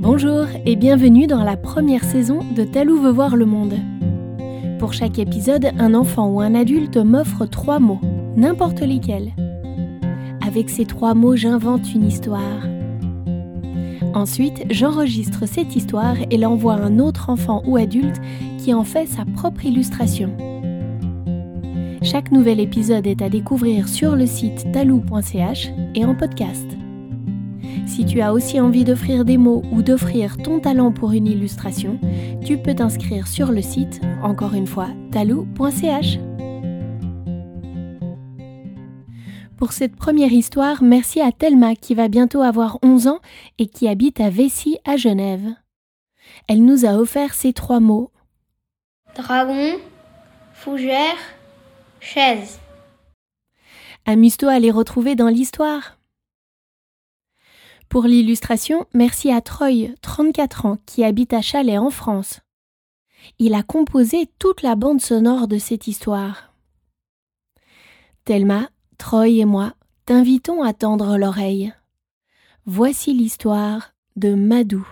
Bonjour et bienvenue dans la première saison de Talou veut voir le monde. Pour chaque épisode, un enfant ou un adulte m'offre trois mots, n'importe lesquels. Avec ces trois mots, j'invente une histoire. Ensuite, j'enregistre cette histoire et l'envoie à un autre enfant ou adulte qui en fait sa propre illustration. Chaque nouvel épisode est à découvrir sur le site talou.ch et en podcast. Si tu as aussi envie d'offrir des mots ou d'offrir ton talent pour une illustration, tu peux t'inscrire sur le site, encore une fois, talou.ch. Pour cette première histoire, merci à Thelma qui va bientôt avoir 11 ans et qui habite à Vessy à Genève. Elle nous a offert ces trois mots. Dragon, fougère, chaise. Amuse-toi à les retrouver dans l'histoire. Pour l'illustration, merci à Troy, 34 ans, qui habite à Chalais en France. Il a composé toute la bande sonore de cette histoire. Thelma, Troy et moi t'invitons à tendre l'oreille. Voici l'histoire de Madou.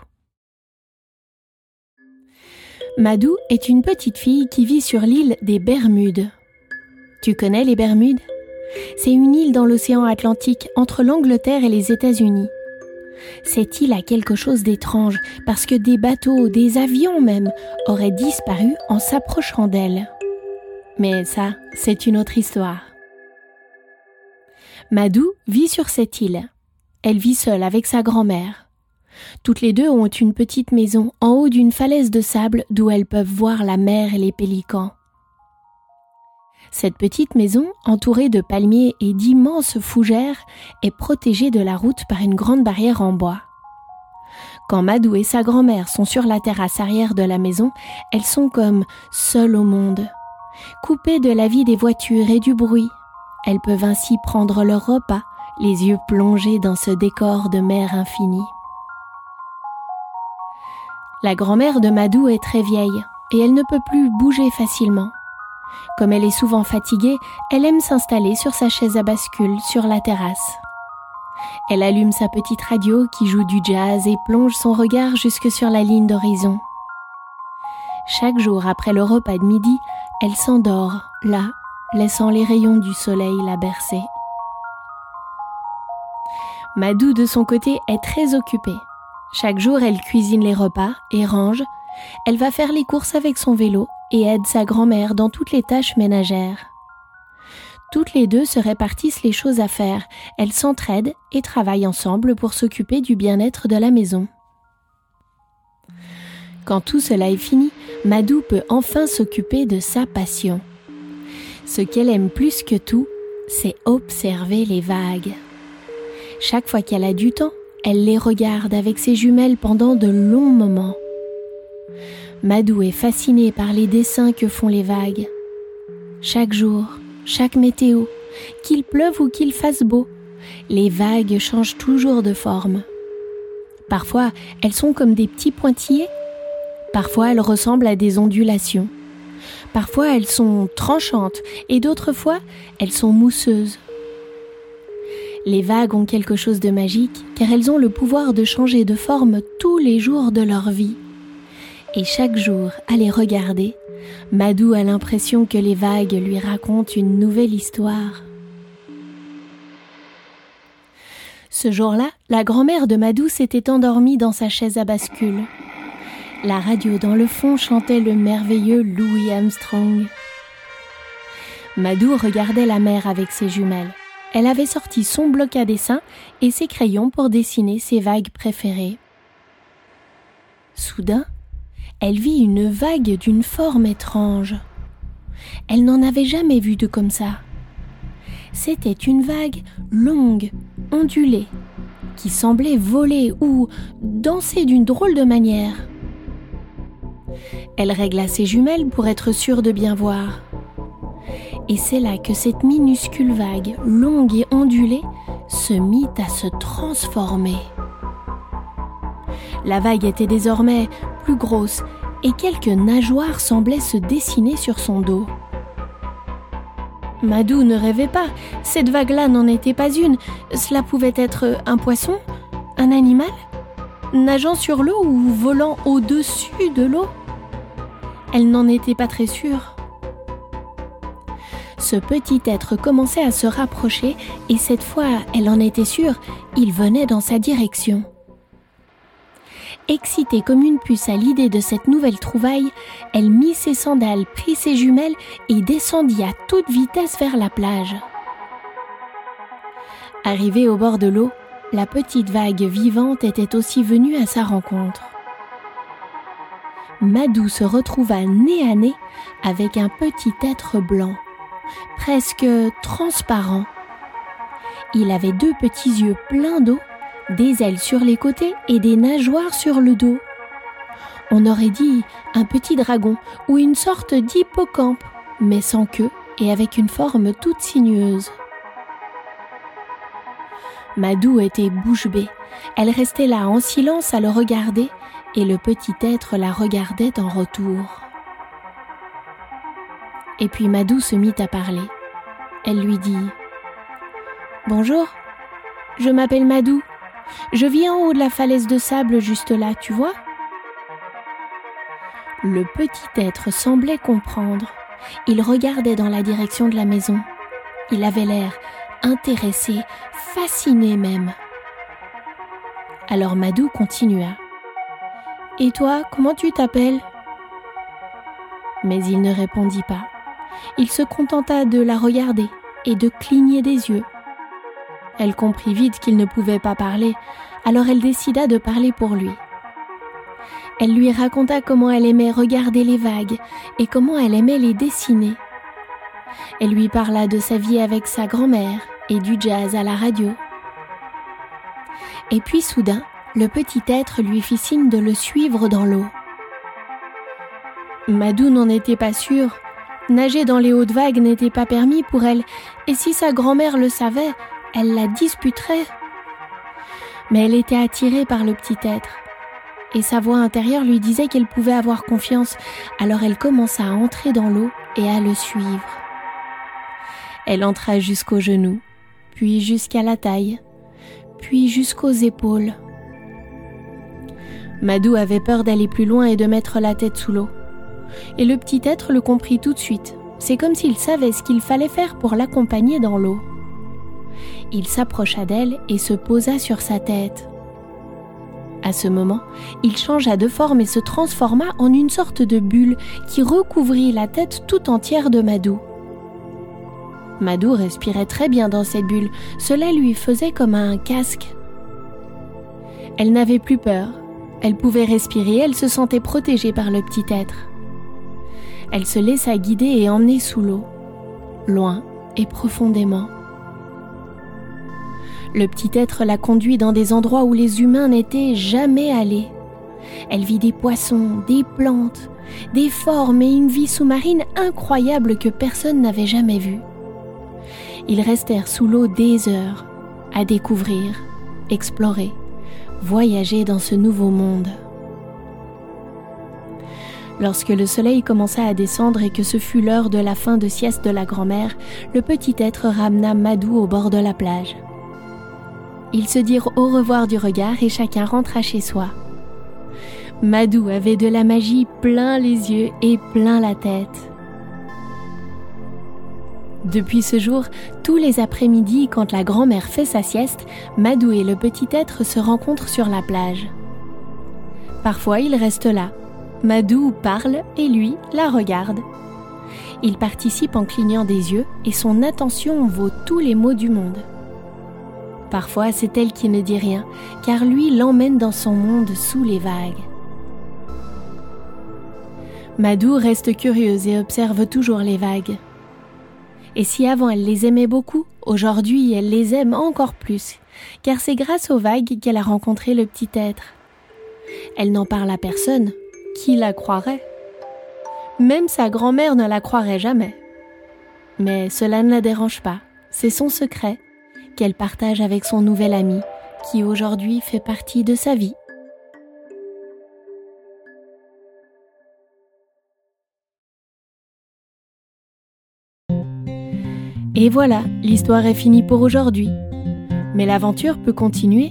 Madou est une petite fille qui vit sur l'île des Bermudes. Tu connais les Bermudes? C'est une île dans l'océan Atlantique entre l'Angleterre et les États-Unis. Cette île a quelque chose d'étrange parce que des bateaux, des avions même, auraient disparu en s'approchant d'elle. Mais ça, c'est une autre histoire. Madou vit sur cette île. Elle vit seule avec sa grand-mère. Toutes les deux ont une petite maison en haut d'une falaise de sable d'où elles peuvent voir la mer et les pélicans. Cette petite maison, entourée de palmiers et d'immenses fougères, est protégée de la route par une grande barrière en bois. Quand Madou et sa grand-mère sont sur la terrasse arrière de la maison, elles sont comme seules au monde. Coupées de la vie des voitures et du bruit, elles peuvent ainsi prendre leur repas, les yeux plongés dans ce décor de mer infinie. La grand-mère de Madou est très vieille et elle ne peut plus bouger facilement. Comme elle est souvent fatiguée, elle aime s'installer sur sa chaise à bascule sur la terrasse. Elle allume sa petite radio qui joue du jazz et plonge son regard jusque sur la ligne d'horizon. Chaque jour après le repas de midi, elle s'endort, là, laissant les rayons du soleil la bercer. Madou, de son côté, est très occupée. Chaque jour, elle cuisine les repas et range. Elle va faire les courses avec son vélo et aide sa grand-mère dans toutes les tâches ménagères. Toutes les deux se répartissent les choses à faire, elles s'entraident et travaillent ensemble pour s'occuper du bien-être de la maison. Quand tout cela est fini, Madou peut enfin s'occuper de sa passion. Ce qu'elle aime plus que tout, c'est observer les vagues. Chaque fois qu'elle a du temps, elle les regarde avec ses jumelles pendant de longs moments. Madou est fascinée par les dessins que font les vagues. Chaque jour, chaque météo, qu'il pleuve ou qu'il fasse beau, les vagues changent toujours de forme. Parfois, elles sont comme des petits pointillés. Parfois, elles ressemblent à des ondulations. Parfois, elles sont tranchantes et d'autres fois, elles sont mousseuses. Les vagues ont quelque chose de magique car elles ont le pouvoir de changer de forme tous les jours de leur vie. Et chaque jour, à les regarder, Madou a l'impression que les vagues lui racontent une nouvelle histoire. Ce jour-là, la grand-mère de Madou s'était endormie dans sa chaise à bascule. La radio dans le fond chantait le merveilleux Louis Armstrong. Madou regardait la mer avec ses jumelles. Elle avait sorti son bloc à dessin et ses crayons pour dessiner ses vagues préférées. Soudain, elle vit une vague d'une forme étrange. Elle n'en avait jamais vu de comme ça. C'était une vague longue, ondulée, qui semblait voler ou danser d'une drôle de manière. Elle régla ses jumelles pour être sûre de bien voir. Et c'est là que cette minuscule vague, longue et ondulée, se mit à se transformer. La vague était désormais plus grosse et quelques nageoires semblaient se dessiner sur son dos. Madou ne rêvait pas, cette vague-là n'en était pas une, cela pouvait être un poisson, un animal? Nageant sur l'eau ou volant au-dessus de l'eau? Elle n'en était pas très sûre. Ce petit être commençait à se rapprocher et cette fois, elle en était sûre, il venait dans sa direction. Excitée comme une puce à l'idée de cette nouvelle trouvaille, elle mit ses sandales, prit ses jumelles et descendit à toute vitesse vers la plage. Arrivée au bord de l'eau, la petite vague vivante était aussi venue à sa rencontre. Madou se retrouva nez à nez avec un petit être blanc, presque transparent. Il avait deux petits yeux pleins d'eau, des ailes sur les côtés et des nageoires sur le dos. On aurait dit un petit dragon ou une sorte d'hippocampe, mais sans queue et avec une forme toute sinueuse. Madou était bouche bée. Elle restait là en silence à le regarder et le petit être la regardait en retour. Et puis Madou se mit à parler. Elle lui dit Bonjour, je m'appelle Madou. Je vis en haut de la falaise de sable juste là, tu vois Le petit être semblait comprendre. Il regardait dans la direction de la maison. Il avait l'air intéressé, fasciné même. Alors Madou continua. Et toi, comment tu t'appelles? Mais il ne répondit pas. Il se contenta de la regarder et de cligner des yeux. Elle comprit vite qu'il ne pouvait pas parler, alors elle décida de parler pour lui. Elle lui raconta comment elle aimait regarder les vagues et comment elle aimait les dessiner. Elle lui parla de sa vie avec sa grand-mère et du jazz à la radio. Et puis soudain, le petit être lui fit signe de le suivre dans l'eau. Madou n'en était pas sûre. Nager dans les hautes vagues n'était pas permis pour elle, et si sa grand-mère le savait, elle la disputerait. Mais elle était attirée par le petit être, et sa voix intérieure lui disait qu'elle pouvait avoir confiance, alors elle commença à entrer dans l'eau et à le suivre. Elle entra jusqu'aux genoux, puis jusqu'à la taille, puis jusqu'aux épaules. Madou avait peur d'aller plus loin et de mettre la tête sous l'eau. Et le petit être le comprit tout de suite. C'est comme s'il savait ce qu'il fallait faire pour l'accompagner dans l'eau. Il s'approcha d'elle et se posa sur sa tête. À ce moment, il changea de forme et se transforma en une sorte de bulle qui recouvrit la tête tout entière de Madou. Madou respirait très bien dans cette bulle, cela lui faisait comme un casque. Elle n'avait plus peur, elle pouvait respirer, elle se sentait protégée par le petit être. Elle se laissa guider et emmener sous l'eau, loin et profondément. Le petit être la conduit dans des endroits où les humains n'étaient jamais allés. Elle vit des poissons, des plantes, des formes et une vie sous-marine incroyable que personne n'avait jamais vue. Ils restèrent sous l'eau des heures à découvrir, explorer, voyager dans ce nouveau monde. Lorsque le soleil commença à descendre et que ce fut l'heure de la fin de sieste de la grand-mère, le petit être ramena Madou au bord de la plage. Ils se dirent au revoir du regard et chacun rentra chez soi. Madou avait de la magie plein les yeux et plein la tête. Depuis ce jour, tous les après-midi, quand la grand-mère fait sa sieste, Madou et le petit être se rencontrent sur la plage. Parfois, il reste là. Madou parle et lui la regarde. Il participe en clignant des yeux et son attention vaut tous les mots du monde. Parfois, c'est elle qui ne dit rien, car lui l'emmène dans son monde sous les vagues. Madou reste curieuse et observe toujours les vagues. Et si avant elle les aimait beaucoup, aujourd'hui elle les aime encore plus, car c'est grâce aux vagues qu'elle a rencontré le petit être. Elle n'en parle à personne, qui la croirait Même sa grand-mère ne la croirait jamais. Mais cela ne la dérange pas, c'est son secret qu'elle partage avec son nouvel ami, qui aujourd'hui fait partie de sa vie. Et voilà, l'histoire est finie pour aujourd'hui. Mais l'aventure peut continuer.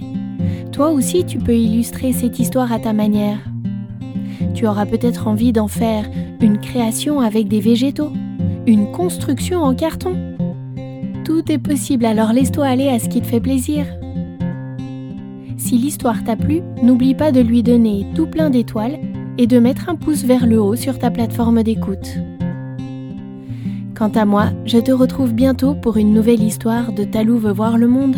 Toi aussi, tu peux illustrer cette histoire à ta manière. Tu auras peut-être envie d'en faire une création avec des végétaux, une construction en carton. Tout est possible, alors laisse-toi aller à ce qui te fait plaisir. Si l'histoire t'a plu, n'oublie pas de lui donner tout plein d'étoiles et de mettre un pouce vers le haut sur ta plateforme d'écoute. Quant à moi, je te retrouve bientôt pour une nouvelle histoire de Talou veut voir le monde.